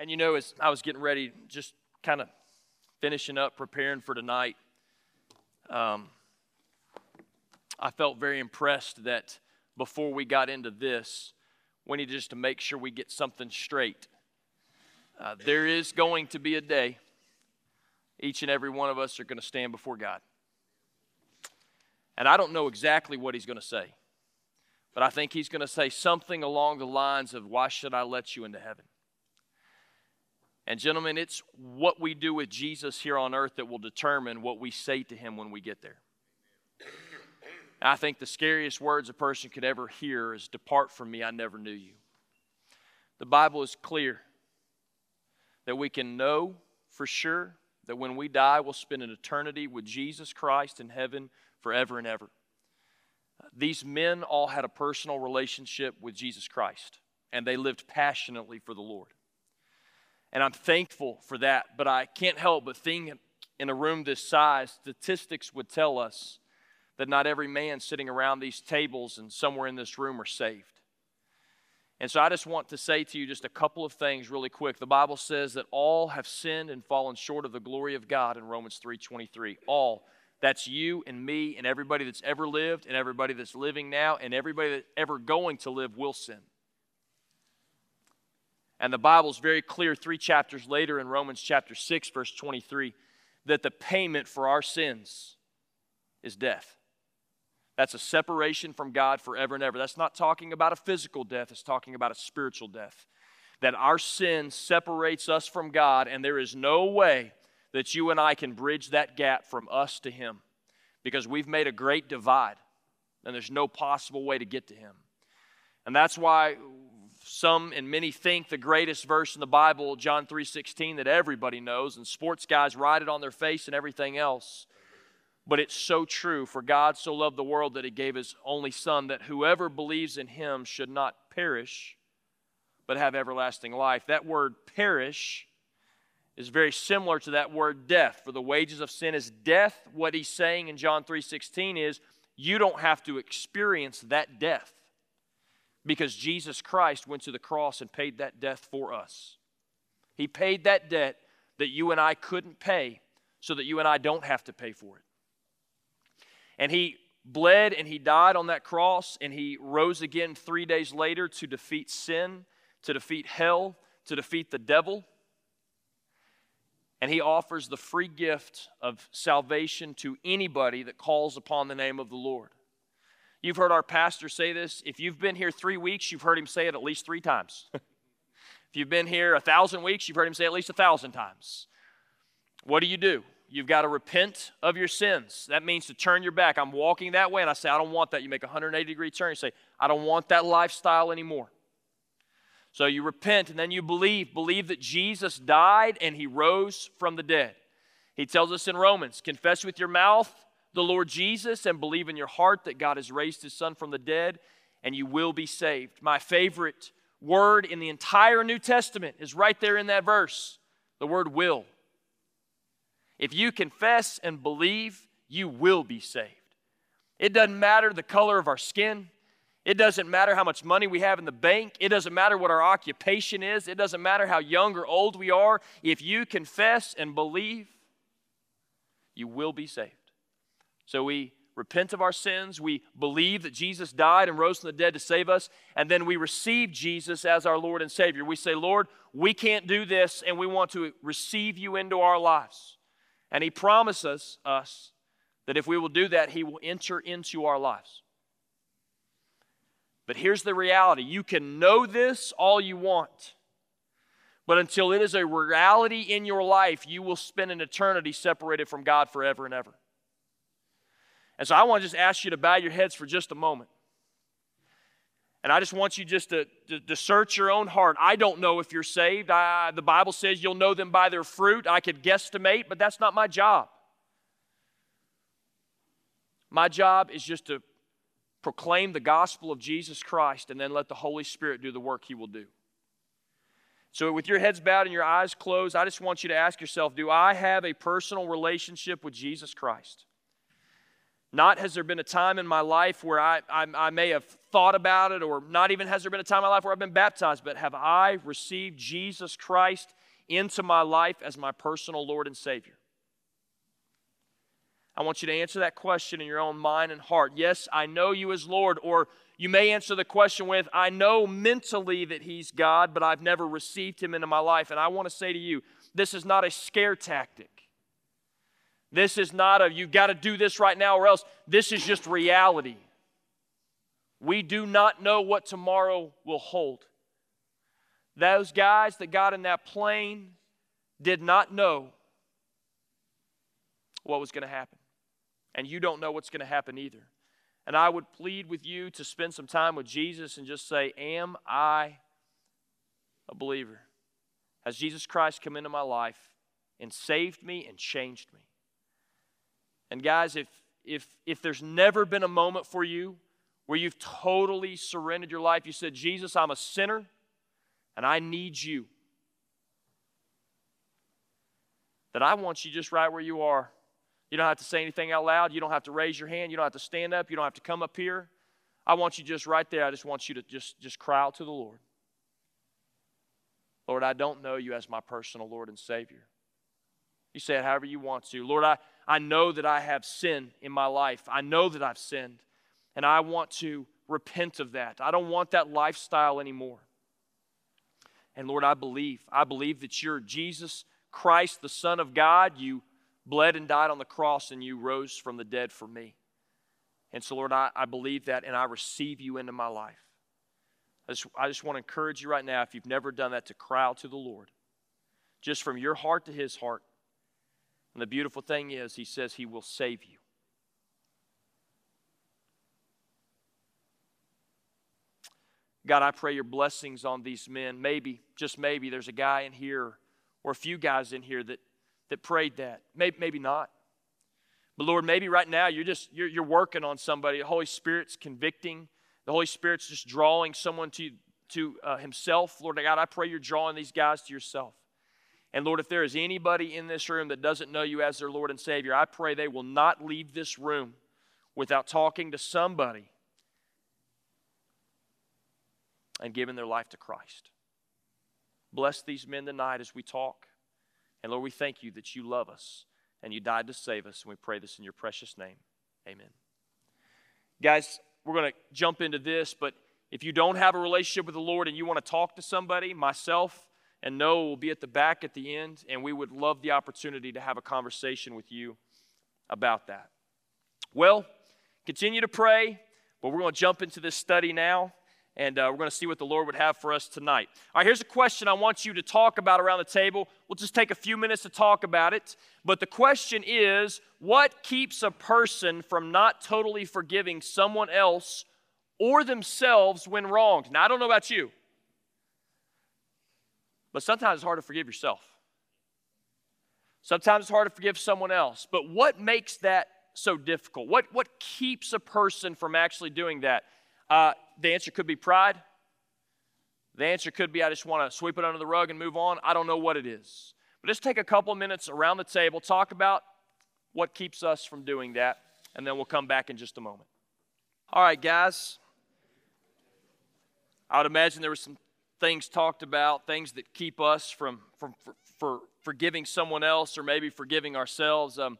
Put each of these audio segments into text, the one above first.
And you know, as I was getting ready, just kind of finishing up, preparing for tonight, um, I felt very impressed that before we got into this, we need just to make sure we get something straight. Uh, there is going to be a day, each and every one of us are going to stand before God. And I don't know exactly what he's going to say, but I think he's going to say something along the lines of, Why should I let you into heaven? And, gentlemen, it's what we do with Jesus here on earth that will determine what we say to him when we get there. I think the scariest words a person could ever hear is, Depart from me, I never knew you. The Bible is clear that we can know for sure that when we die, we'll spend an eternity with Jesus Christ in heaven forever and ever. These men all had a personal relationship with Jesus Christ, and they lived passionately for the Lord. And I'm thankful for that. But I can't help but think in a room this size, statistics would tell us that not every man sitting around these tables and somewhere in this room are saved. And so I just want to say to you just a couple of things really quick. The Bible says that all have sinned and fallen short of the glory of God in Romans 3:23. All. That's you and me and everybody that's ever lived and everybody that's living now and everybody that's ever going to live will sin. And the Bible's very clear three chapters later in Romans chapter 6, verse 23, that the payment for our sins is death. That's a separation from God forever and ever. That's not talking about a physical death, it's talking about a spiritual death. That our sin separates us from God, and there is no way that you and I can bridge that gap from us to Him because we've made a great divide, and there's no possible way to get to Him. And that's why some and many think the greatest verse in the Bible, John 3:16, that everybody knows, and sports guys write it on their face and everything else. But it's so true. For God so loved the world that he gave his only Son, that whoever believes in him should not perish, but have everlasting life. That word perish is very similar to that word death. For the wages of sin is death. What he's saying in John 3:16 is you don't have to experience that death because Jesus Christ went to the cross and paid that death for us. He paid that debt that you and I couldn't pay so that you and I don't have to pay for it. And He bled and He died on that cross and He rose again three days later to defeat sin, to defeat hell, to defeat the devil. And He offers the free gift of salvation to anybody that calls upon the name of the Lord. You've heard our pastor say this. If you've been here three weeks, you've heard him say it at least three times. if you've been here a thousand weeks, you've heard him say it at least a thousand times. What do you do? You've got to repent of your sins. That means to turn your back. I'm walking that way, and I say, I don't want that. You make a 180 degree turn. You say, I don't want that lifestyle anymore. So you repent, and then you believe. Believe that Jesus died and he rose from the dead. He tells us in Romans confess with your mouth the Lord Jesus and believe in your heart that God has raised his son from the dead, and you will be saved. My favorite word in the entire New Testament is right there in that verse the word will. If you confess and believe, you will be saved. It doesn't matter the color of our skin. It doesn't matter how much money we have in the bank. It doesn't matter what our occupation is. It doesn't matter how young or old we are. If you confess and believe, you will be saved. So we repent of our sins, we believe that Jesus died and rose from the dead to save us, and then we receive Jesus as our Lord and Savior. We say, Lord, we can't do this, and we want to receive you into our lives. And He promises us that if we will do that, He will enter into our lives. But here's the reality you can know this all you want. But until it is a reality in your life, you will spend an eternity separated from God forever and ever. And so I want to just ask you to bow your heads for just a moment. And I just want you just to, to, to, search your own heart. I don't know if you're saved. I, the Bible says you'll know them by their fruit. I could guesstimate, but that's not my job. My job is just to proclaim the gospel of Jesus Christ and then let the Holy Spirit do the work He will do. So, with your heads bowed and your eyes closed, I just want you to ask yourself Do I have a personal relationship with Jesus Christ? Not has there been a time in my life where I, I, I, may have thought about it, or not even has there been a time in my life where I've been baptized, but have I received Jesus Christ into my life as my personal Lord and Savior? I want you to answer that question in your own mind and heart. Yes, I know you as Lord. Or you may answer the question with, I know mentally that He's God, but I've never received Him into my life. And I want to say to you, this is not a scare tactic. This is not a, you've got to do this right now or else. This is just reality. We do not know what tomorrow will hold. Those guys that got in that plane did not know what was going to happen. And you don't know what's going to happen either. And I would plead with you to spend some time with Jesus and just say, Am I a believer? Has Jesus Christ come into my life and saved me and changed me? And guys, if if if there's never been a moment for you where you've totally surrendered your life, you said, Jesus, I'm a sinner and I need you. That I want you just right where you are. You don't have to say anything out loud. You don't have to raise your hand. You don't have to stand up. You don't have to come up here. I want you just right there. I just want you to just, just cry out to the Lord. Lord, I don't know you as my personal Lord and Savior. You say it however you want to. Lord, I, I know that I have sin in my life. I know that I've sinned, and I want to repent of that. I don't want that lifestyle anymore. And Lord, I believe. I believe that you're Jesus Christ, the Son of God. You bled and died on the cross, and you rose from the dead for me. And so, Lord, I, I believe that, and I receive you into my life. I just, I just want to encourage you right now, if you've never done that, to cry out to the Lord. Just from your heart to his heart. And the beautiful thing is, he says he will save you. God, I pray your blessings on these men. Maybe, just maybe, there's a guy in here or a few guys in here that, that prayed that. Maybe, maybe not. But Lord, maybe right now you're just you're, you're working on somebody. The Holy Spirit's convicting. The Holy Spirit's just drawing someone to, to uh, Himself. Lord God, I pray you're drawing these guys to yourself. And Lord, if there is anybody in this room that doesn't know you as their Lord and Savior, I pray they will not leave this room without talking to somebody and giving their life to Christ. Bless these men tonight as we talk. And Lord, we thank you that you love us and you died to save us. And we pray this in your precious name. Amen. Guys, we're going to jump into this, but if you don't have a relationship with the Lord and you want to talk to somebody, myself and Noah will be at the back at the end, and we would love the opportunity to have a conversation with you about that. Well, continue to pray, but we're going to jump into this study now and uh, we're going to see what the Lord would have for us tonight. All right, here's a question I want you to talk about around the table. We'll just take a few minutes to talk about it. But the question is what keeps a person from not totally forgiving someone else or themselves when wronged? Now, I don't know about you, but sometimes it's hard to forgive yourself. Sometimes it's hard to forgive someone else. But what makes that so difficult? What, what keeps a person from actually doing that? Uh, the answer could be pride. The answer could be I just want to sweep it under the rug and move on. I don't know what it is. But let's take a couple minutes around the table, talk about what keeps us from doing that, and then we'll come back in just a moment. All right, guys. I would imagine there were some things talked about, things that keep us from, from for, for forgiving someone else or maybe forgiving ourselves. Um,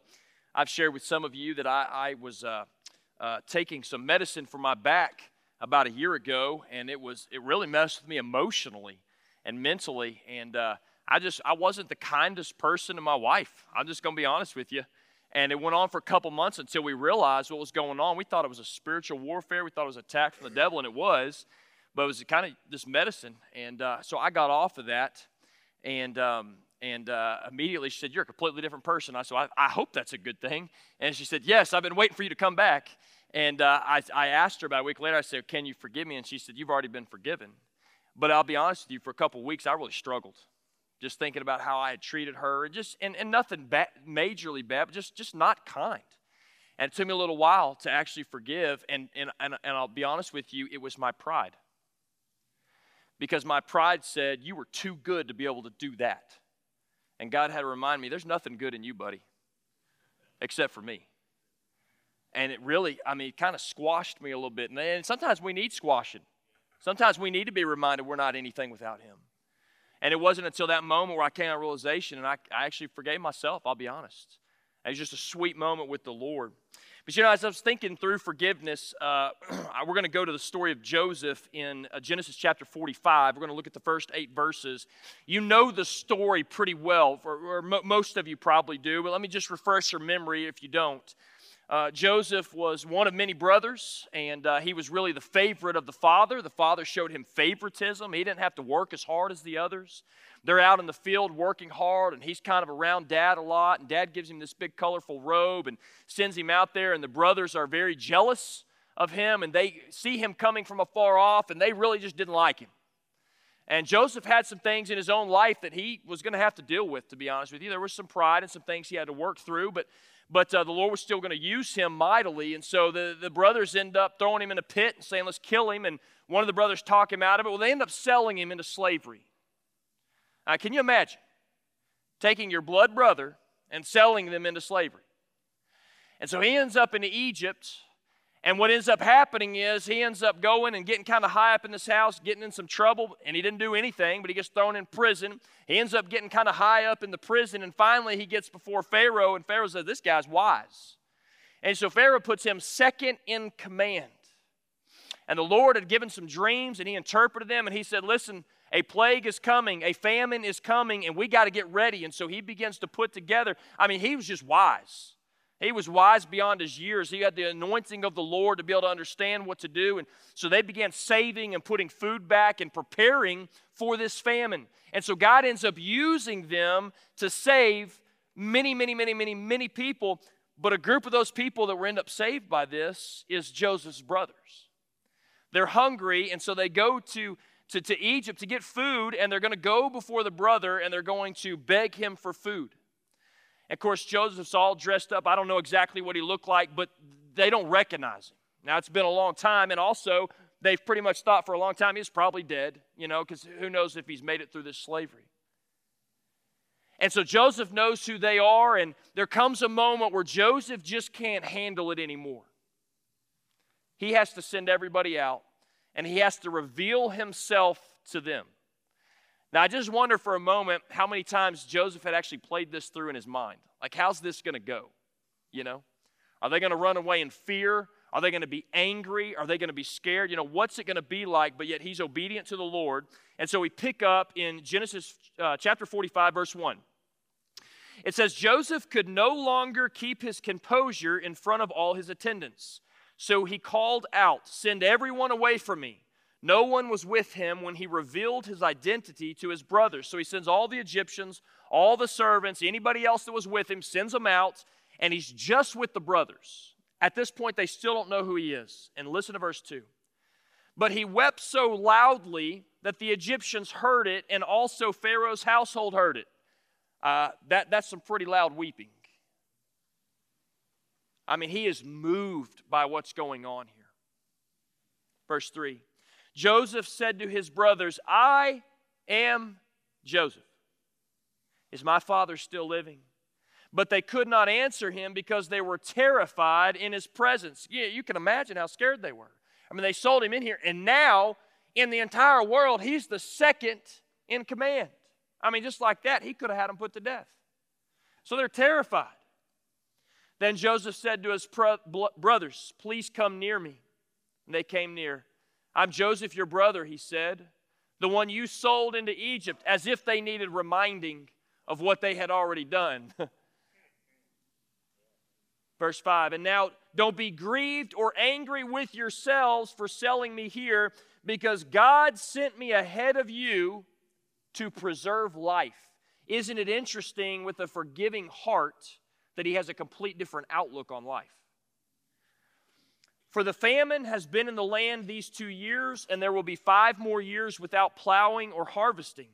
I've shared with some of you that I, I was uh, uh, taking some medicine for my back about a year ago, and it was it really messed with me emotionally and mentally. And uh, I just I wasn't the kindest person to my wife. I'm just gonna be honest with you. And it went on for a couple months until we realized what was going on. We thought it was a spiritual warfare. We thought it was an attack from the devil, and it was. But it was kind of this medicine. And uh, so I got off of that, and um, and uh, immediately she said, "You're a completely different person." I said, I, "I hope that's a good thing." And she said, "Yes, I've been waiting for you to come back." And uh, I, I asked her about a week later, I said, Can you forgive me? And she said, You've already been forgiven. But I'll be honest with you, for a couple weeks, I really struggled. Just thinking about how I had treated her, and just and, and nothing majorly bad, but just just not kind. And it took me a little while to actually forgive. And, and, and, and I'll be honest with you, it was my pride. Because my pride said, You were too good to be able to do that. And God had to remind me, There's nothing good in you, buddy, except for me. And it really, I mean, kind of squashed me a little bit. And sometimes we need squashing. Sometimes we need to be reminded we're not anything without Him. And it wasn't until that moment where I came to realization and I, I actually forgave myself, I'll be honest. It was just a sweet moment with the Lord. But you know, as I was thinking through forgiveness, uh, we're going to go to the story of Joseph in uh, Genesis chapter 45. We're going to look at the first eight verses. You know the story pretty well, or, or most of you probably do, but let me just refresh your memory if you don't. Uh, Joseph was one of many brothers, and uh, he was really the favorite of the father. The father showed him favoritism. He didn't have to work as hard as the others. They're out in the field working hard, and he's kind of around dad a lot. And dad gives him this big, colorful robe and sends him out there. And the brothers are very jealous of him, and they see him coming from afar off, and they really just didn't like him. And Joseph had some things in his own life that he was going to have to deal with, to be honest with you. There was some pride and some things he had to work through, but but uh, the Lord was still going to use him mightily. And so the, the brothers end up throwing him in a pit and saying, let's kill him. And one of the brothers talk him out of it. Well, they end up selling him into slavery. Now, can you imagine taking your blood brother and selling them into slavery? And so he ends up in Egypt and what ends up happening is he ends up going and getting kind of high up in this house, getting in some trouble, and he didn't do anything, but he gets thrown in prison. He ends up getting kind of high up in the prison, and finally he gets before Pharaoh, and Pharaoh says, This guy's wise. And so Pharaoh puts him second in command. And the Lord had given some dreams, and he interpreted them, and he said, Listen, a plague is coming, a famine is coming, and we got to get ready. And so he begins to put together, I mean, he was just wise. He was wise beyond his years. He had the anointing of the Lord to be able to understand what to do. And so they began saving and putting food back and preparing for this famine. And so God ends up using them to save many, many, many, many, many people. But a group of those people that were end up saved by this is Joseph's brothers. They're hungry, and so they go to, to, to Egypt to get food, and they're going to go before the brother and they're going to beg him for food. Of course, Joseph's all dressed up. I don't know exactly what he looked like, but they don't recognize him. Now, it's been a long time, and also, they've pretty much thought for a long time he's probably dead, you know, because who knows if he's made it through this slavery. And so Joseph knows who they are, and there comes a moment where Joseph just can't handle it anymore. He has to send everybody out, and he has to reveal himself to them. Now, I just wonder for a moment how many times Joseph had actually played this through in his mind. Like, how's this going to go? You know? Are they going to run away in fear? Are they going to be angry? Are they going to be scared? You know, what's it going to be like? But yet he's obedient to the Lord. And so we pick up in Genesis uh, chapter 45, verse 1. It says, Joseph could no longer keep his composure in front of all his attendants. So he called out, Send everyone away from me. No one was with him when he revealed his identity to his brothers. So he sends all the Egyptians, all the servants, anybody else that was with him, sends them out, and he's just with the brothers. At this point, they still don't know who he is. And listen to verse 2. But he wept so loudly that the Egyptians heard it, and also Pharaoh's household heard it. Uh, that, that's some pretty loud weeping. I mean, he is moved by what's going on here. Verse 3 Joseph said to his brothers, I am Joseph. Is my father still living? But they could not answer him because they were terrified in his presence. Yeah, you can imagine how scared they were. I mean, they sold him in here, and now in the entire world, he's the second in command. I mean, just like that, he could have had them put to death. So they're terrified. Then Joseph said to his brothers, Please come near me. And they came near. I'm Joseph, your brother, he said, the one you sold into Egypt, as if they needed reminding of what they had already done. Verse 5 And now don't be grieved or angry with yourselves for selling me here, because God sent me ahead of you to preserve life. Isn't it interesting with a forgiving heart that he has a complete different outlook on life? For the famine has been in the land these two years, and there will be five more years without plowing or harvesting.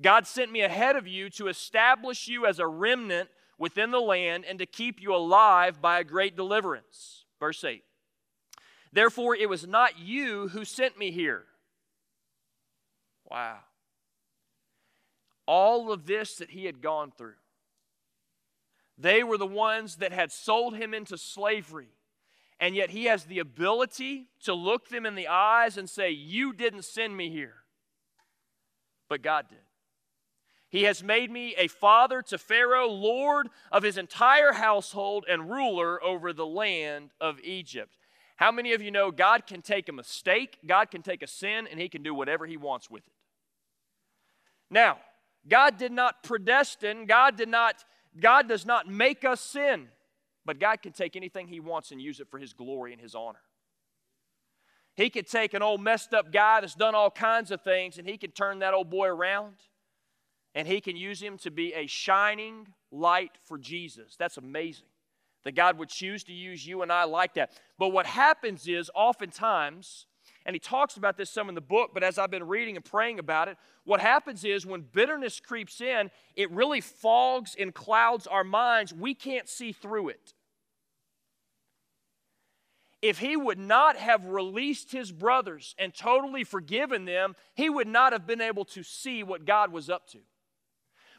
God sent me ahead of you to establish you as a remnant within the land and to keep you alive by a great deliverance. Verse 8. Therefore, it was not you who sent me here. Wow. All of this that he had gone through, they were the ones that had sold him into slavery And yet he has the ability to look them in the eyes and say, You didn't send me here, but God did. He has made me a father to Pharaoh, Lord of his entire household, and ruler over the land of Egypt. How many of you know God can take a mistake, God can take a sin, and He can do whatever He wants with it? Now, God did not predestine, God did not, God does not make us sin, but God can take anything He wants and use it for His glory and His honor. He could take an old messed up guy that's done all kinds of things and he can turn that old boy around and he can use him to be a shining light for Jesus. That's amazing that God would choose to use you and I like that. But what happens is oftentimes, and he talks about this some in the book, but as I've been reading and praying about it, what happens is when bitterness creeps in, it really fogs and clouds our minds. We can't see through it. If he would not have released his brothers and totally forgiven them, he would not have been able to see what God was up to.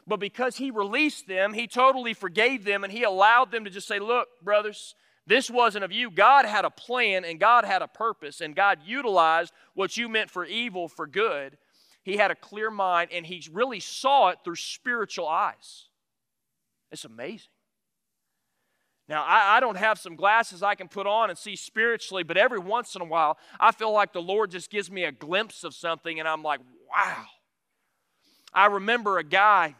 But because he released them, he totally forgave them and he allowed them to just say, Look, brothers, this wasn't of you. God had a plan and God had a purpose, and God utilized what you meant for evil for good. He had a clear mind and he really saw it through spiritual eyes. It's amazing. Now, I, I, don't have some glasses I can put on and see spiritually, but every once in a while, I feel like the Lord just gives me a glimpse of something, and I'm like, wow. I remember a guy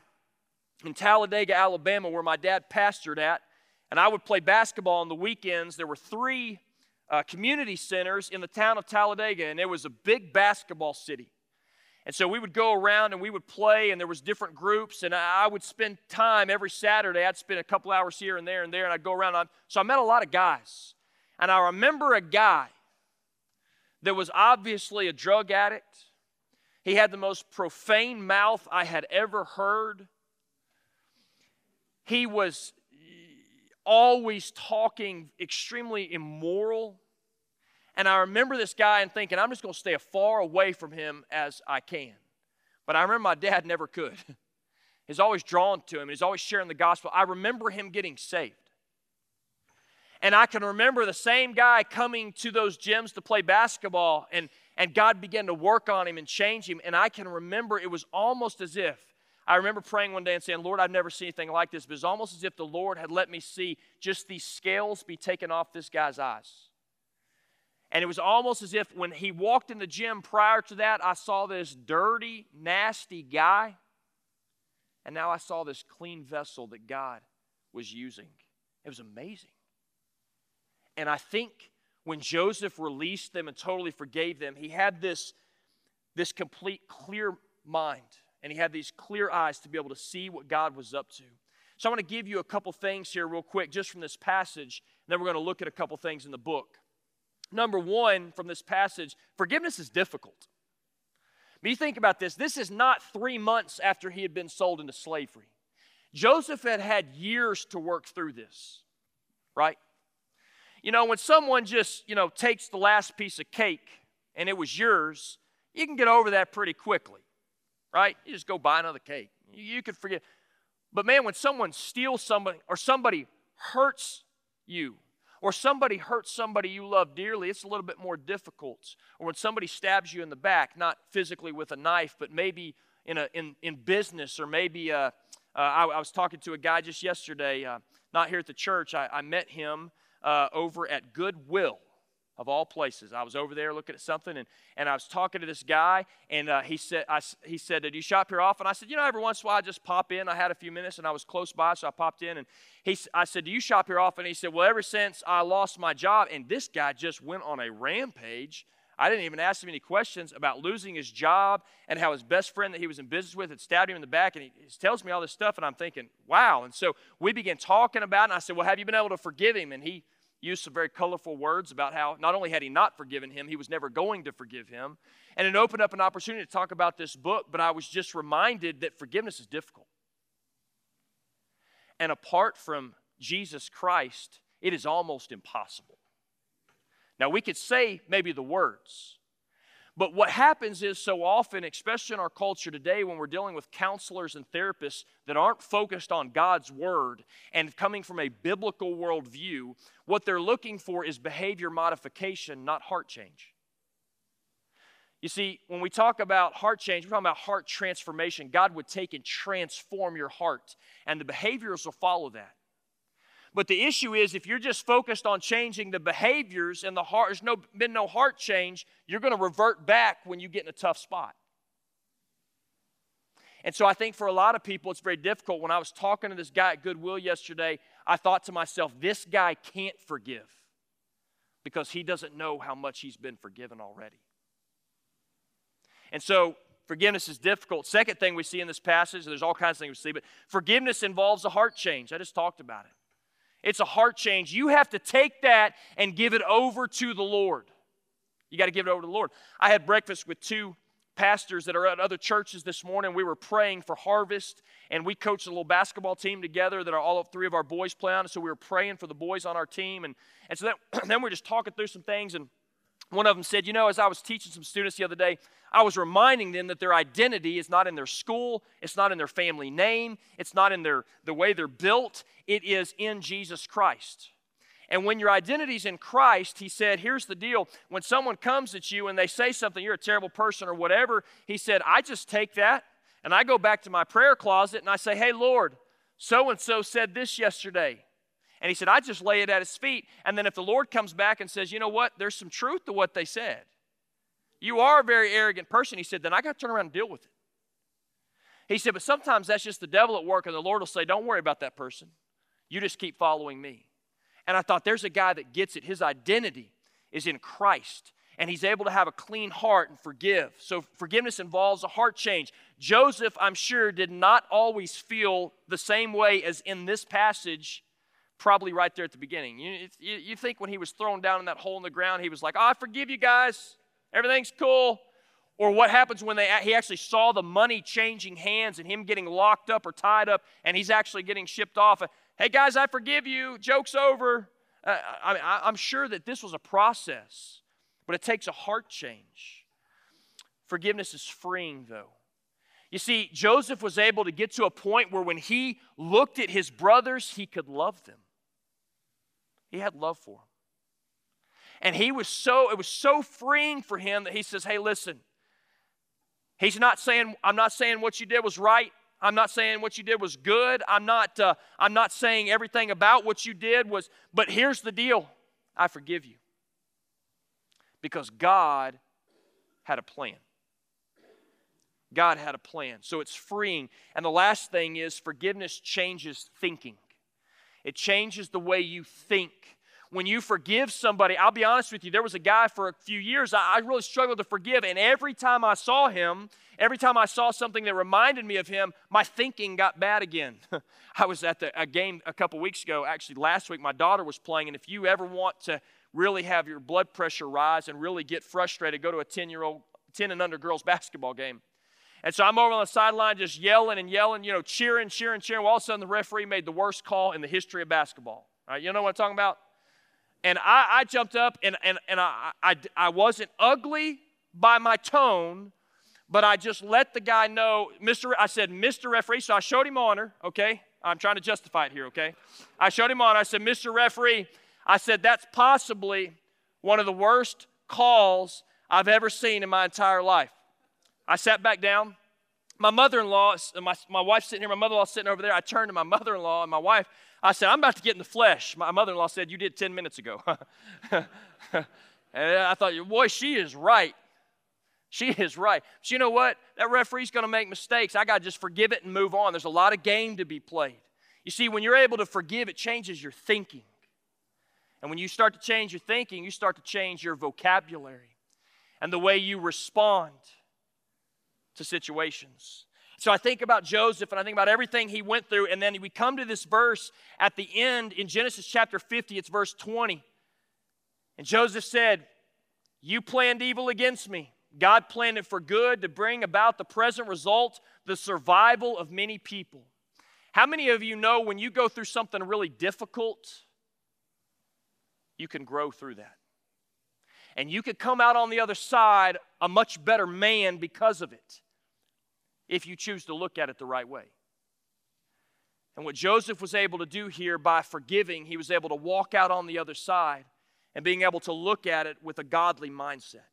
in Talladega, Alabama, where my dad pastored at, and I would play basketball on the weekends. There were three uh, community centers in the town of Talladega, and it was a big basketball city. And so we would go around and we would play, and there was different groups, and I would spend time every Saturday. I'd spend a couple hours here and there and there, and I'd go around. So I met a lot of guys, and I remember a guy that was obviously a drug addict. He had the most profane mouth I had ever heard. He was always talking extremely immoral. And I remember this guy and thinking, I'm just going to stay as far away from him as I can. But I remember my dad never could. He's always drawn to him, he's always sharing the gospel. I remember him getting saved. And I can remember the same guy coming to those gyms to play basketball, and, and God began to work on him and change him. And I can remember it was almost as if I remember praying one day and saying, Lord, I've never seen anything like this. But it's almost as if the Lord had let me see just these scales be taken off this guy's eyes. And it was almost as if when he walked in the gym prior to that, I saw this dirty, nasty guy. And now I saw this clean vessel that God was using. It was amazing. And I think when Joseph released them and totally forgave them, he had this, this complete clear mind and he had these clear eyes to be able to see what God was up to. So I want to give you a couple things here, real quick, just from this passage, and then we're going to look at a couple things in the book. Number one, from this passage, forgiveness is difficult. But you think about this this is not three months after he had been sold into slavery. Joseph had had years to work through this, right? You know, when someone just, you know, takes the last piece of cake and it was yours, you can get over that pretty quickly right? You just go buy another cake. You, you could forget. But man, when someone steals somebody or somebody hurts you, or somebody hurts somebody you love dearly, it's a little bit more difficult. Or when somebody stabs you in the back, not physically with a knife, but maybe in, a, in, in business, or maybe uh, uh, I, I, was talking to a guy just yesterday, uh, not here at the church. I, I met him uh, over at Goodwill of all places. I was over there looking at something, and, and I was talking to this guy, and uh, he said, I, he said, "Did you shop here often?" I said, "You know, every once in a while I just pop in. I had a few minutes, and I was close by, so I popped in." And he, I said, "Do you shop here often?" And he said, "Well, ever since I lost my job." And this guy just went on a rampage. I didn't even ask him any questions about losing his job and how his best friend that he was in business with had stabbed him in the back. And he, he tells me all this stuff, and I'm thinking, wow. And so we began talking about it, and I said, Well, have you been able to forgive him? And he used some very colorful words about how not only had he not forgiven him, he was never going to forgive him. And it opened up an opportunity to talk about this book, but I was just reminded that forgiveness is difficult. And apart from Jesus Christ, it is almost impossible. Now, we could say maybe the words, But what happens is so often, especially in our culture today, when we're dealing with counselors and therapists that aren't focused on God's word and coming from a biblical worldview, what they're looking for is behavior modification, not heart change. You see, when we talk about heart change, we're talking about heart transformation. God would take and transform your heart, and the behaviors will follow that. But the issue is if you're just focused on changing the behaviors and the heart, there's no, been no heart change, you're going to revert back when you get in a tough spot. And so I think for a lot of people, it's very difficult. When I was talking to this guy at Goodwill yesterday, I thought to myself, this guy can't forgive because he doesn't know how much he's been forgiven already. And so forgiveness is difficult. Second thing we see in this passage, there's all kinds of things we see, but forgiveness involves a heart change. I just talked about it. It's a heart change. You have to take that and give it over to the Lord. You got to give it over to the Lord. I had breakfast with two pastors that are at other churches this morning. We were praying for harvest, and we coached a little basketball team together that are all three of our boys play on. So we were praying for the boys on our team. And, and so then, then we're just talking through some things, and one of them said, You know, as I was teaching some students the other day, I was reminding them that their identity is not in their school, it's not in their family name, it's not in their, the way they're built, it is in Jesus Christ. And when your identity is in Christ, he said, here's the deal. When someone comes at you and they say something, you're a terrible person or whatever, he said, I just take that and I go back to my prayer closet and I say, hey, Lord, so and so said this yesterday. And he said, I just lay it at his feet. And then if the Lord comes back and says, you know what, there's some truth to what they said. You are a very arrogant person. He said, then I got to turn around and deal with it. He said, but sometimes that's just the devil at work, and the Lord will say, don't worry about that person. You just keep following me. And I thought, there's a guy that gets it. His identity is in Christ, and he's able to have a clean heart and forgive. So forgiveness involves a heart change. Joseph, I'm sure, did not always feel the same way as in this passage probably right there at the beginning. You, you, you, think when he was thrown down in that hole in the ground, he was like, oh, I forgive you guys. Everything's cool. Or what happens when they, he actually saw the money changing hands and him getting locked up or tied up and he's actually getting shipped off. Hey, guys, I forgive you. Joke's over. Uh, I, I'm sure that this was a process, but it takes a heart change. Forgiveness is freeing, though. You see, Joseph was able to get to a point where when he looked at his brothers, he could love them. He had love for him. And he was so, it was so freeing for him that he says, Hey, listen, he's not saying, I'm not saying what you did was right. I'm not saying what you did was good. I'm not, uh, I'm not saying everything about what you did was, but here's the deal I forgive you. Because God had a plan. God had a plan. So it's freeing. And the last thing is forgiveness changes thinking, it changes the way you think when you forgive somebody, I'll be honest with you, there was a guy for a few years I, I really struggled to forgive. And every time I saw him, every time I saw something that reminded me of him, my thinking got bad again. I was at the, a game a couple weeks ago, actually last week, my daughter was playing. And if you ever want to really have your blood pressure rise and really get frustrated, go to a 10 year old, 10 and under girls basketball game. And so I'm over on the sideline just yelling and yelling, you know, cheering, cheering, cheering. Well, all of a sudden, the referee made the worst call in the history of basketball. All right, you know what I'm talking about? And I, I jumped up and, and, and I, I, I wasn't ugly by my tone, but I just let the guy know, Mr. I said, Mr. Referee. So I showed him honor, okay? I'm trying to justify it here, okay? I showed him honor. I said, Mr. Referee, I said, that's possibly one of the worst calls I've ever seen in my entire life. I sat back down. My mother in law, my, my wife's sitting here, my mother in law sitting over there. I turned to my mother in law and my wife. I said, I'm about to get in the flesh. My mother in law said, You did 10 minutes ago. and I thought, Boy, she is right. She is right. But you know what? That referee's going to make mistakes. I got to just forgive it and move on. There's a lot of game to be played. You see, when you're able to forgive, it changes your thinking. And when you start to change your thinking, you start to change your vocabulary and the way you respond to situations. So I think about Joseph and I think about everything he went through. And then we come to this verse at the end in Genesis chapter 50, it's verse 20. And Joseph said, You planned evil against me. God planned it for good to bring about the present result, the survival of many people. How many of you know when you go through something really difficult, you can grow through that? And you could come out on the other side a much better man because of it if you choose to look at it the right way. And what Joseph was able to do here by forgiving, he was able to walk out on the other side and being able to look at it with a godly mindset.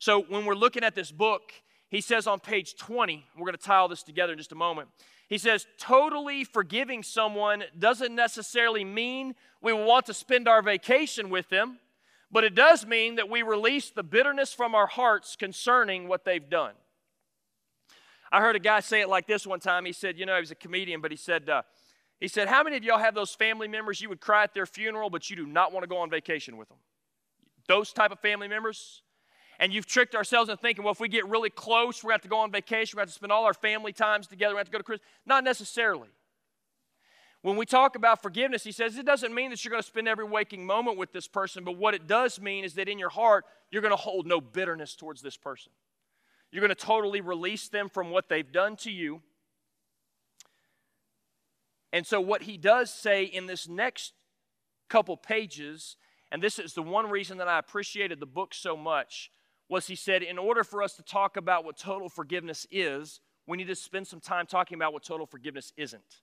So when we're looking at this book, he says on page 20, we're going to tie all this together in just a moment. He says, totally forgiving someone doesn't necessarily mean we want to spend our vacation with them, but it does mean that we release the bitterness from our hearts concerning what they've done. I heard a guy say it like this one time. He said, you know, he was a comedian, but he said, uh, he said, how many of y'all have those family members you would cry at their funeral, but you do not want to go on vacation with them? Those type of family members? And you've tricked ourselves into thinking, well, if we get really close, we're going to have to go on vacation, we're going to have to spend all our family times together, we're have to go to Christmas. Not necessarily. When we talk about forgiveness, he says it doesn't mean that you're going to spend every waking moment with this person, but what it does mean is that in your heart, you're going to hold no bitterness towards this person. You're going to totally release them from what they've done to you. And so, what he does say in this next couple pages, and this is the one reason that I appreciated the book so much, was he said, in order for us to talk about what total forgiveness is, we need to spend some time talking about what total forgiveness isn't.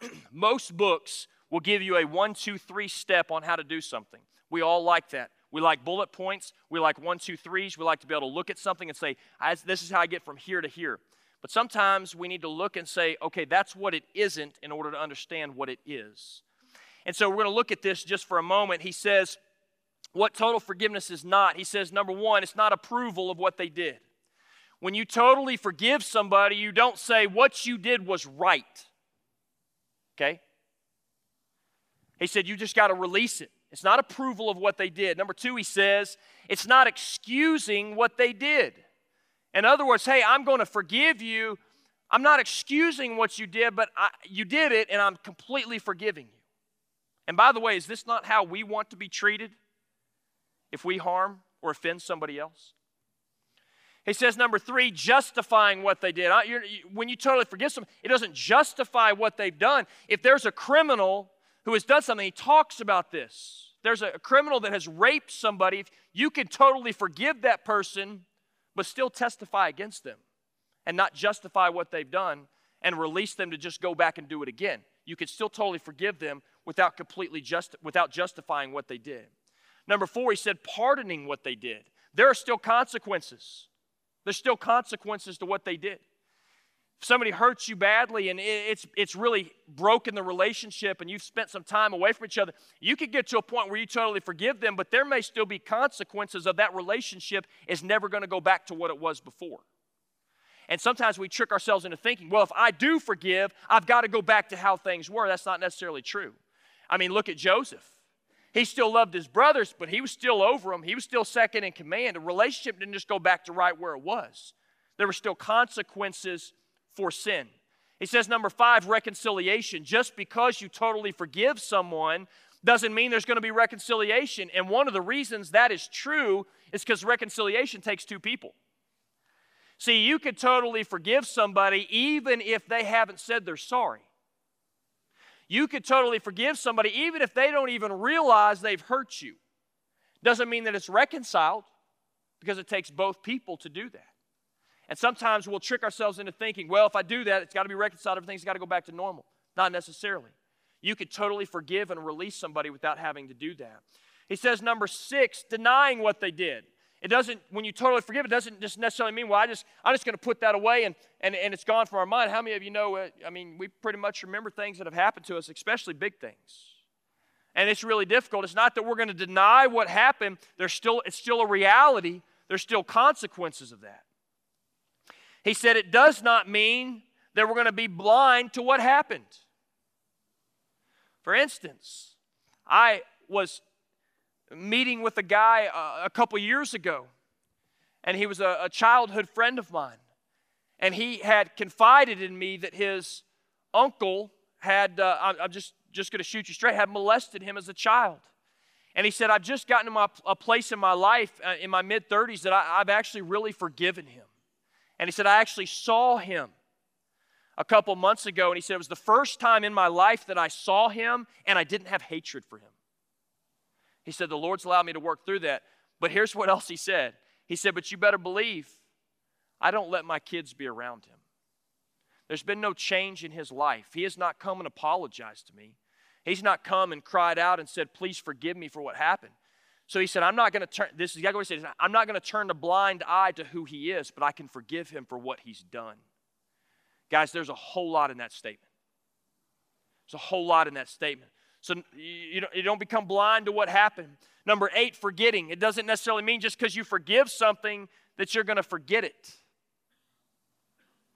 Most books will give you a one, two, three step on how to do something. We all like that. We like bullet points. We like one, two, threes. We like to be able to look at something and say, this is how I get from here to here. But sometimes we need to look and say, okay, that's what it isn't in order to understand what it is. And so we're going to look at this just for a moment. He says, what total forgiveness is not. He says, number one, it's not approval of what they did. When you totally forgive somebody, you don't say, what you did was right. Okay? He said, you just got to release it. It's not approval of what they did. Number two, he says, it's not excusing what they did. In other words, hey, I'm going to forgive you. I'm not excusing what you did, but I, you did it, and I'm completely forgiving you. And by the way, is this not how we want to be treated if we harm or offend somebody else? He says, number three, justifying what they did. When you totally forgive someone, it doesn't justify what they've done. If there's a criminal who has done something, he talks about this. There's a criminal that has raped somebody. You can totally forgive that person, but still testify against them and not justify what they've done and release them to just go back and do it again. You can still totally forgive them without completely just without justifying what they did. Number four, he said pardoning what they did. There are still consequences. There's still consequences to what they did if somebody hurts you badly and it's, it's really broken the relationship and you've spent some time away from each other, you could get to a point where you totally forgive them, but there may still be consequences of that relationship is never going to go back to what it was before. And sometimes we trick ourselves into thinking, well, if I do forgive, I've got to go back to how things were. That's not necessarily true. I mean, look at Joseph. He still loved his brothers, but he was still over them. He was still second in command. The relationship didn't just go back to right where it was. There were still consequences for sin. He says, number five, reconciliation. Just because you totally forgive someone doesn't mean there's going to be reconciliation. And one of the reasons that is true is because reconciliation takes two people. See, you could totally forgive somebody even if they haven't said they're sorry. You could totally forgive somebody even if they don't even realize they've hurt you. Doesn't mean that it's reconciled because it takes both people to do that. And sometimes we'll trick ourselves into thinking, well, if I do that, it's got to be reconciled, everything's got to go back to normal. Not necessarily. You could totally forgive and release somebody without having to do that. He says, number six, denying what they did. It doesn't, when you totally forgive, it doesn't just necessarily mean, well, I just, I'm just going to put that away and, and, and it's gone from our mind. How many of you know, uh, I mean, we pretty much remember things that have happened to us, especially big things. And it's really difficult. It's not that we're going to deny what happened. There's still, it's still a reality. There's still consequences of that. He said it does not mean that we're going to be blind to what happened. For instance, I was meeting with a guy uh, a couple years ago, and he was a, a childhood friend of mine. And he had confided in me that his uncle had, uh, I'm just, just going to shoot you straight, had molested him as a child. And he said, I've just gotten to my, a place in my life, uh, in my mid 30s, that I, I've actually really forgiven him. And he said, I actually saw him a couple months ago, and he said, It was the first time in my life that I saw him and I didn't have hatred for him. He said, The Lord's allowed me to work through that. But here's what else he said He said, But you better believe I don't let my kids be around him. There's been no change in his life. He has not come and apologized to me. He's not come and cried out and said, Please forgive me for what happened. So he said, I'm not going to turn, this is what he said, I'm not going to turn a blind eye to who he is, but I can forgive him for what he's done. Guys, there's a whole lot in that statement. There's a whole lot in that statement. So you don't, you don't become blind to what happened. Number eight, forgetting. It doesn't necessarily mean just because you forgive something that you're going to forget it.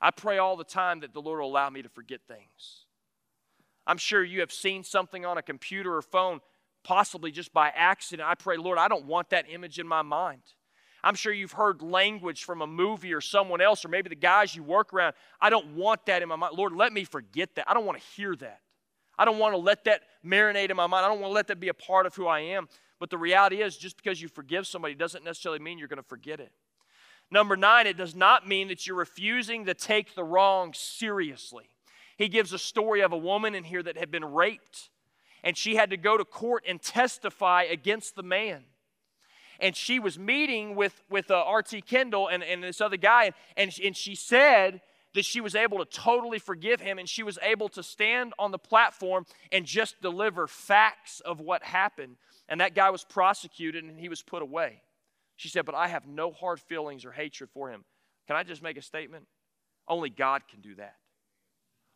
I pray all the time that the Lord will allow me to forget things. I'm sure you have seen something on a computer or phone, possibly just by accident. I pray, Lord, I don't want that image in my mind. I'm sure you've heard language from a movie or someone else, or maybe the guys you work around. I don't want that in my mind. Lord, let me forget that. I don't want to hear that. I don't want to let that marinate in my mind. I don't want to let that be a part of who I am. But the reality is, just because you forgive somebody doesn't necessarily mean you're going to forget it. Number nine, it does not mean that you're refusing to take the wrong seriously. He gives a story of a woman in here that had been raped, and she had to go to court and testify against the man. And she was meeting with, with uh, R.T. Kendall and, and this other guy, and, and, and she said that she was able to totally forgive him, and she was able to stand on the platform and just deliver facts of what happened. And that guy was prosecuted and he was put away. She said, But I have no hard feelings or hatred for him. Can I just make a statement? Only God can do that.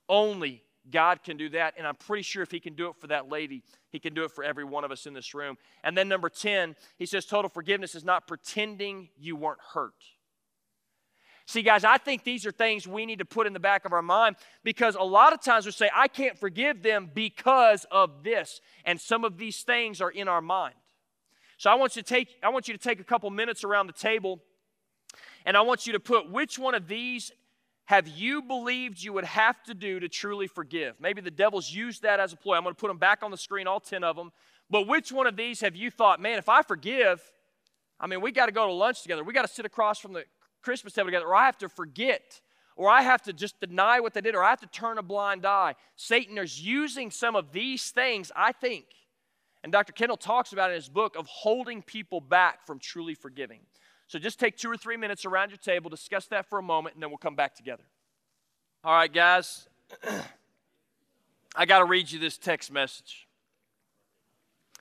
Only God can do that. And I'm pretty sure if He can do it for that lady, He can do it for every one of us in this room. And then number 10, He says total forgiveness is not pretending you weren't hurt. See, guys, I think these are things we need to put in the back of our mind because a lot of times we say, I can't forgive them because of this. And some of these things are in our mind. So I want you to take, I want you to take a couple minutes around the table and I want you to put which one of these have you believed you would have to do to truly forgive? Maybe the devil's used that as a ploy. I'm going to put them back on the screen, all 10 of them. But which one of these have you thought, man, if I forgive, I mean, we got to go to lunch together. We got to sit across from the Christmas table together, or I have to forget, or I have to just deny what they did, or I have to turn a blind eye. Satan is using some of these things, I think, and Dr. Kendall talks about in his book of holding people back from truly forgiving. So just take two or three minutes around your table, discuss that for a moment, and then we'll come back together. All right, guys. I got to read you this text message.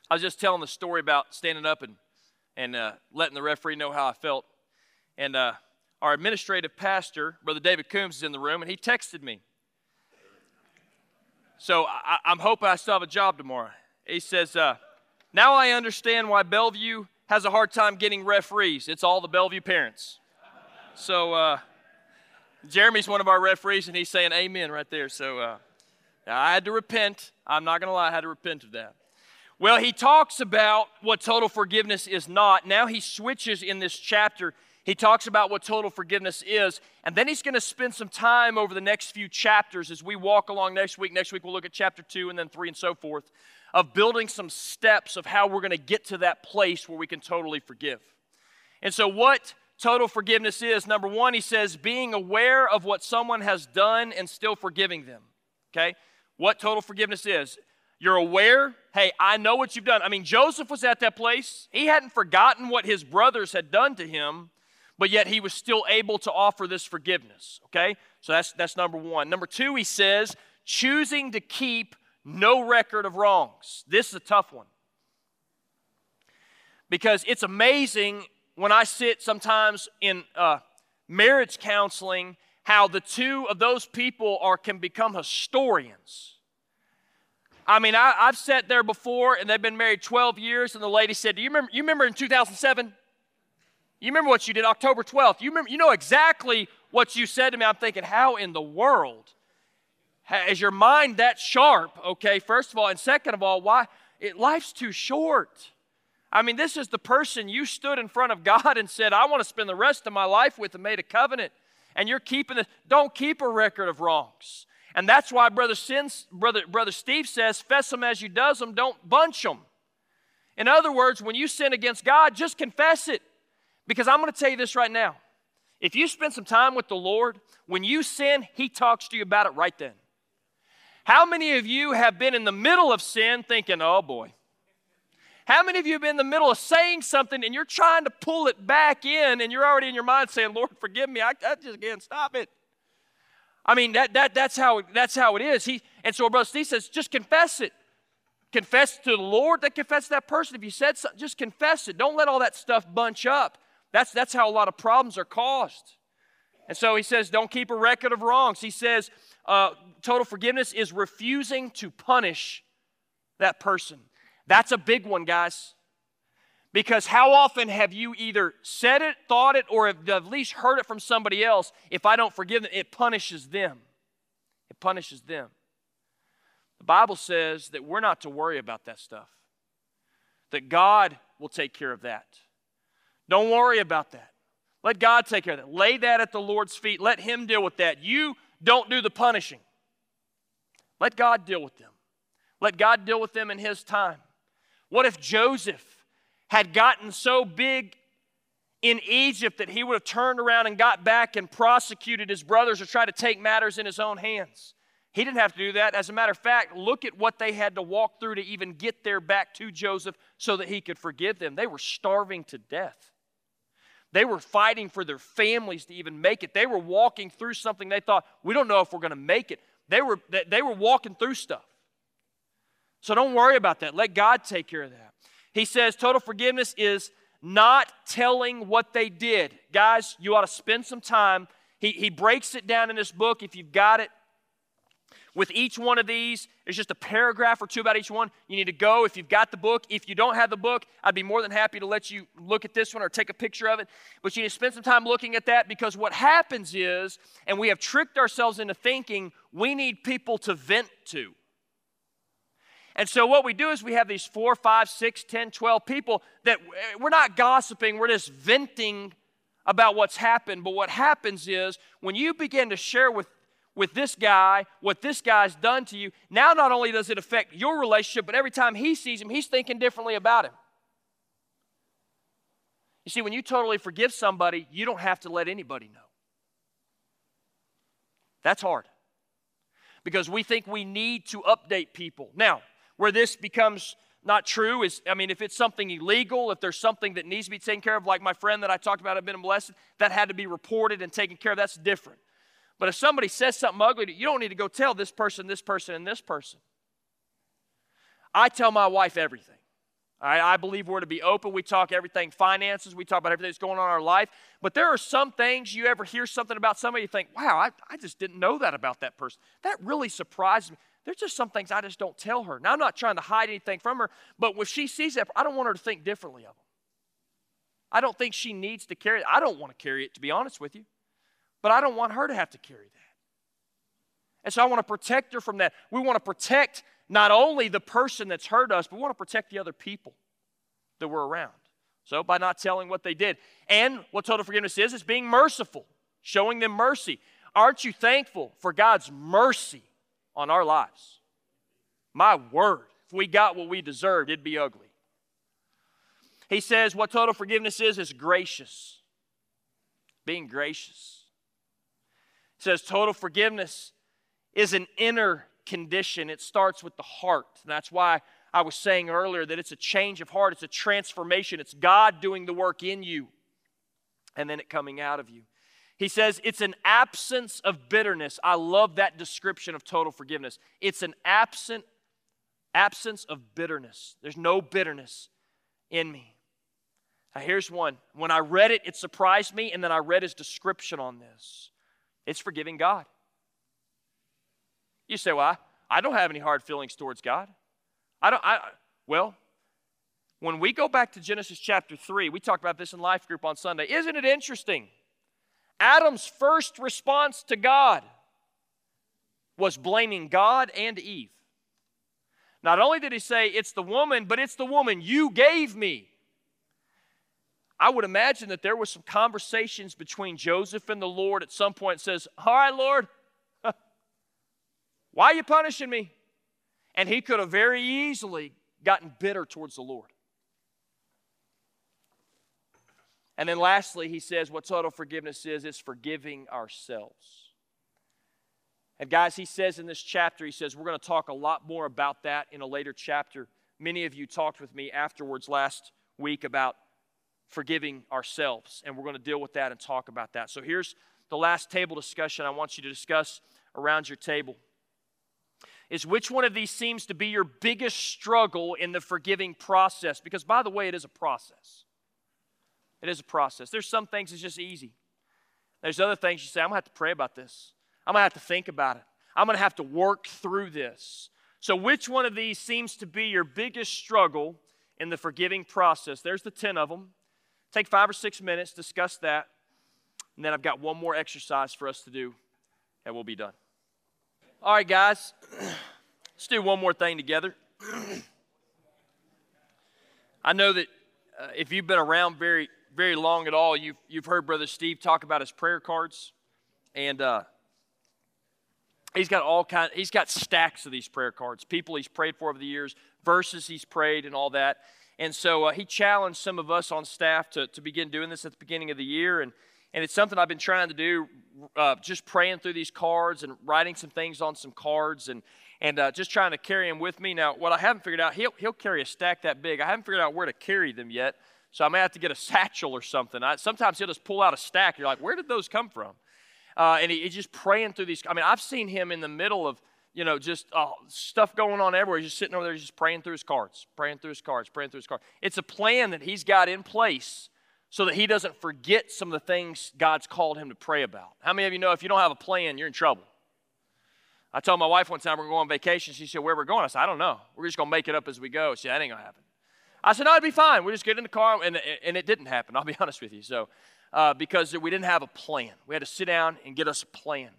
I was just telling the story about standing up and, and uh, letting the referee know how I felt. And uh, our administrative pastor, Brother David Coombs, is in the room, and he texted me. So I, I'm hoping I still have a job tomorrow. He says, uh, Now I understand why Bellevue has a hard time getting referees. It's all the Bellevue parents. So uh, Jeremy's one of our referees, and he's saying amen right there. So uh, I had to repent. I'm not going to lie, I had to repent of that. Well, he talks about what total forgiveness is not. Now he switches in this chapter. He talks about what total forgiveness is, and then he's going to spend some time over the next few chapters as we walk along next week. Next week, we'll look at chapter two and then three and so forth of building some steps of how we're going to get to that place where we can totally forgive. And so, what total forgiveness is number one, he says, being aware of what someone has done and still forgiving them. Okay? What total forgiveness is. You're aware, hey, I know what you've done. I mean, Joseph was at that place. He hadn't forgotten what his brothers had done to him, but yet he was still able to offer this forgiveness. Okay? So that's that's number 1. Number 2, he says, choosing to keep no record of wrongs. This is a tough one. Because it's amazing when I sit sometimes in uh, marriage counseling how the two of those people are can become historians. I mean, I, have sat there before and they've been married 12 years, and the lady said, Do you remember, you remember in 2007? You remember what you did October 12th? You, remember, you know exactly what you said to me. I'm thinking, How in the world is your mind that sharp? Okay, first of all. And second of all, why? It, life's too short. I mean, this is the person you stood in front of God and said, I want to spend the rest of my life with and made a covenant. And you're keeping this. Don't keep a record of wrongs. And that's why Brother, Brother, Brother Steve says, fess them as you does them, don't bunch them. In other words, when you sin against God, just confess it. Because I'm going to tell you this right now. If you spend some time with the Lord, when you sin, He talks to you about it right then. How many of you have been in the middle of sin thinking, oh boy? How many of you have been in the middle of saying something and you're trying to pull it back in and you're already in your mind saying, Lord, forgive me. I, I just can't stop it. I mean, that, that, that's, how, that's how it is. He, and so Brother Steve says, just confess it. Confess to the Lord, that confess that person. If you said something, just confess it. Don't let all that stuff bunch up. That's, that's how a lot of problems are caused. And so he says, don't keep a record of wrongs. He says, uh, total forgiveness is refusing to punish that person. That's a big one, guys. Because how often have you either said it, thought it, or have at least heard it from somebody else? If I don't forgive them, it punishes them. It punishes them. The Bible says that we're not to worry about that stuff, that God will take care of that. Don't worry about that. Let God take care of that. Lay that at the Lord's feet. Let Him deal with that. You don't do the punishing. Let God deal with them. Let God deal with them in His time. What if Joseph had gotten so big in Egypt that he would have turned around and got back and prosecuted his brothers or tried to take matters in his own hands. He didn't have to do that. As a matter of fact, look at what they had to walk through to even get there back to Joseph so that he could forgive them. They were starving to death. They were fighting for their families to even make it. They were walking through something they thought, we don't know if we're going to make it. They were, they were walking through stuff. So don't worry about that. Let God take care of that. He says total forgiveness is not telling what they did. Guys, you ought to spend some time. He, he breaks it down in this book. If you've got it, with each one of these, there's just a paragraph or two about each one. You need to go if you've got the book. If you don't have the book, I'd be more than happy to let you look at this one or take a picture of it. But you need to spend some time looking at that because what happens is, and we have tricked ourselves into thinking we need people to vent to. And so what we do is we have these four, five, six, ten, twelve people that eh, we're not gossiping, we're just venting about what's happened. But what happens is when you begin to share with with this guy, what this guy's done to you, now not only does it affect your relationship, but every time he sees him, he's thinking differently about him. You see, when you totally forgive somebody, you don't have to let anybody know. That's hard because we think we need to update people. Now, where this becomes not true is, I mean, if it's something illegal, if there's something that needs to be taken care of, like my friend that I talked about, I've been blessed, that had to be reported and taken care of, that's different. But if somebody says something ugly, you don't need to go tell this person, this person, and this person. I tell my wife everything. I, I believe we're to be open. We talk everything finances, we talk about everything that's going on in our life. But there are some things you ever hear something about somebody, you think, wow, I, I just didn't know that about that person. That really surprised me. There's just some things I just don't tell her. Now, I'm not trying to hide anything from her, but when she sees that, I don't want her to think differently of them. I don't think she needs to carry it. I don't want to carry it, to be honest with you, but I don't want her to have to carry that. And so I want to protect her from that. We want to protect not only the person that's hurt us, but we want to protect the other people that we're around. So by not telling what they did. And what total forgiveness is, is being merciful, showing them mercy. Aren't you thankful for God's mercy on our lives. My word, if we got what we deserved, it'd be ugly. He says what total forgiveness is is gracious. Being gracious. He says total forgiveness is an inner condition. It starts with the heart. And that's why I was saying earlier that it's a change of heart, it's a transformation. It's God doing the work in you and then it coming out of you. He says it's an absence of bitterness. I love that description of total forgiveness. It's an absent absence of bitterness. There's no bitterness in me. Now, here's one. When I read it, it surprised me, and then I read his description on this. It's forgiving God. You say, well, I, I don't have any hard feelings towards God. I don't, I, well, when we go back to Genesis chapter 3, we talked about this in life group on Sunday. Isn't it interesting? Adam's first response to God was blaming God and Eve. Not only did he say, It's the woman, but it's the woman you gave me. I would imagine that there was some conversations between Joseph and the Lord at some point says, All right, Lord, why are you punishing me? And he could have very easily gotten bitter towards the Lord. And then lastly, he says what total forgiveness is it's forgiving ourselves. And guys, he says in this chapter, he says, we're going to talk a lot more about that in a later chapter. many of you talked with me afterwards last week about forgiving ourselves, and we're going to deal with that and talk about that. So here's the last table discussion I want you to discuss around your table. Is which one of these seems to be your biggest struggle in the forgiving process? Because, by the way, it is a process. It is a process. There's some things that's just easy. There's other things you say, I'm going to have to pray about this. I'm going to have to think about it. I'm going to have to work through this. So, which one of these seems to be your biggest struggle in the forgiving process? There's the 10 of them. Take five or six minutes, discuss that, and then I've got one more exercise for us to do, and we'll be done. All right, guys, let's do one more thing together. I know that uh, if you've been around very, very long at all, you've, you've heard Brother Steve talk about his prayer cards, and uh, he's got all kind. He's got stacks of these prayer cards. People he's prayed for over the years, verses he's prayed, and all that. And so uh, he challenged some of us on staff to, to begin doing this at the beginning of the year. And, and it's something I've been trying to do, uh, just praying through these cards and writing some things on some cards and, and uh, just trying to carry them with me. Now, what I haven't figured out, he'll, he'll carry a stack that big. I haven't figured out where to carry them yet. So I may have to get a satchel or something. I, sometimes he'll just pull out a stack. You're like, where did those come from? Uh, and he, he's just praying through these. I mean, I've seen him in the middle of you know, just uh, stuff going on everywhere. He's just sitting over there, just praying through his cards, praying through his cards, praying through his cards. It's a plan that he's got in place so that he doesn't forget some of the things God's called him to pray about. How many of you know if you don't have a plan, you're in trouble? I told my wife one time we're going on vacation. She said, Where we're going? I said, I don't know. We're just going to make it up as we go. She said, That ain't going to happen. I said, No, it'd be fine. We just get in the car, and, and it didn't happen. I'll be honest with you. So, uh, because we didn't have a plan, we had to sit down and get us a plan.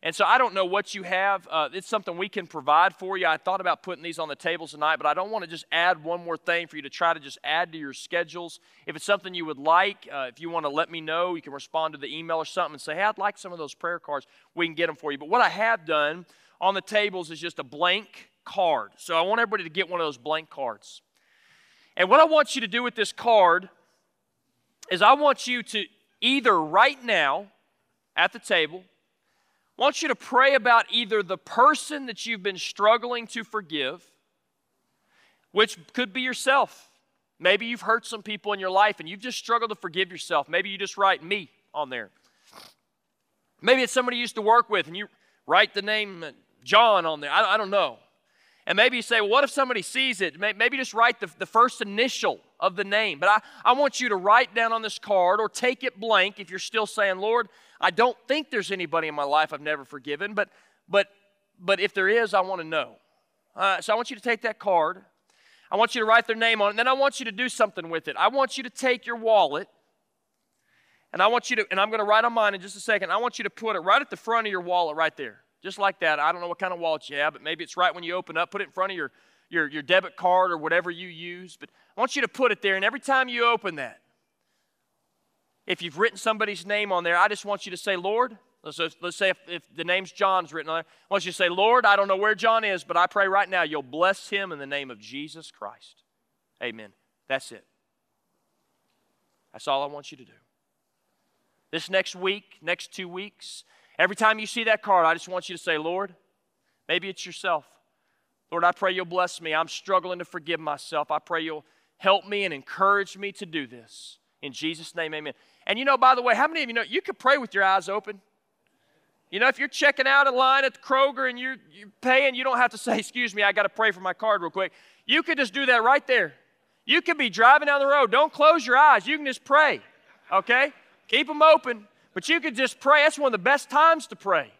And so I don't know what you have. Uh, it's something we can provide for you. I thought about putting these on the tables tonight, but I don't want to just add one more thing for you to try to just add to your schedules. If it's something you would like, uh, if you want to let me know, you can respond to the email or something and say, hey, I'd like some of those prayer cards. We can get them for you. But what I have done on the tables is just a blank card. So I want everybody to get one of those blank cards. And what I want you to do with this card is I want you to either right now at the table, Want you to pray about either the person that you've been struggling to forgive, which could be yourself. Maybe you've hurt some people in your life and you've just struggled to forgive yourself. Maybe you just write me on there. Maybe it's somebody you used to work with and you write the name John on there. I, I don't know. And maybe you say, well, what if somebody sees it? Maybe just write the, the first initial of the name. But I, I want you to write down on this card or take it blank if you're still saying, Lord, I don't think there's anybody in my life I've never forgiven, but, but, but if there is, I want to know. Uh, so I want you to take that card. I want you to write their name on it, and then I want you to do something with it. I want you to take your wallet, and I want you to, and I'm going to write on mine in just a second. I want you to put it right at the front of your wallet, right there, just like that. I don't know what kind of wallet you have, but maybe it's right when you open up. Put it in front of your, your, your debit card or whatever you use. But I want you to put it there, and every time you open that, if you've written somebody's name on there, I just want you to say, Lord, let's, let's say if, if the name's John's written on there, I want you to say, Lord, I don't know where John is, but I pray right now you'll bless him in the name of Jesus Christ. Amen. That's it. That's all I want you to do. This next week, next two weeks, every time you see that card, I just want you to say, Lord, maybe it's yourself. Lord, I pray you'll bless me. I'm struggling to forgive myself. I pray you'll help me and encourage me to do this. In Jesus' name, amen. And you know, by the way, how many of you know you could pray with your eyes open? You know, if you're checking out a line at the Kroger and you're, you're paying, you don't have to say, Excuse me, I got to pray for my card real quick. You could just do that right there. You could be driving down the road. Don't close your eyes. You can just pray, okay? Keep them open, but you could just pray. That's one of the best times to pray.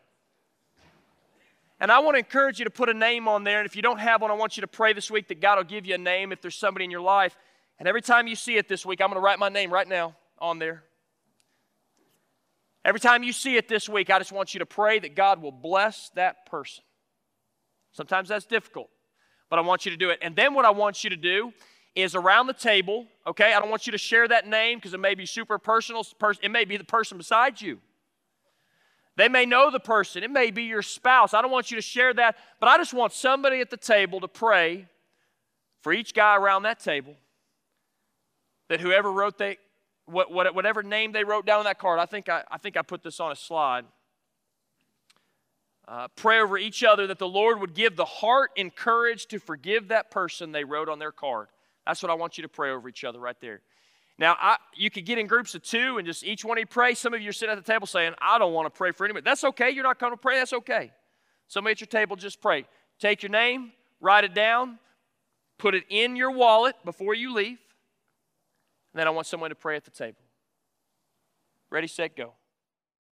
And I want to encourage you to put a name on there. And if you don't have one, I want you to pray this week that God will give you a name if there's somebody in your life. And every time you see it this week, I'm going to write my name right now on there. Every time you see it this week, I just want you to pray that God will bless that person. Sometimes that's difficult, but I want you to do it. And then what I want you to do is around the table, okay? I don't want you to share that name because it may be super personal. It may be the person beside you. They may know the person, it may be your spouse. I don't want you to share that, but I just want somebody at the table to pray for each guy around that table that whoever wrote they, what, what, whatever name they wrote down on that card, I think I, I think I put this on a slide. uh, pray over each other that the Lord would give the heart and courage to forgive that person they wrote on their card. That's what I want you to pray over each other right there. Now, I, you could get in groups of two and just each one of you pray. Some of you are sitting at the table saying, I don't want to pray for anybody. That's okay. You're not going to pray. That's okay. Somebody at your table, just pray. Take your name, write it down, put it in your wallet before you leave. And then I want someone to pray at the table. Ready, set, go.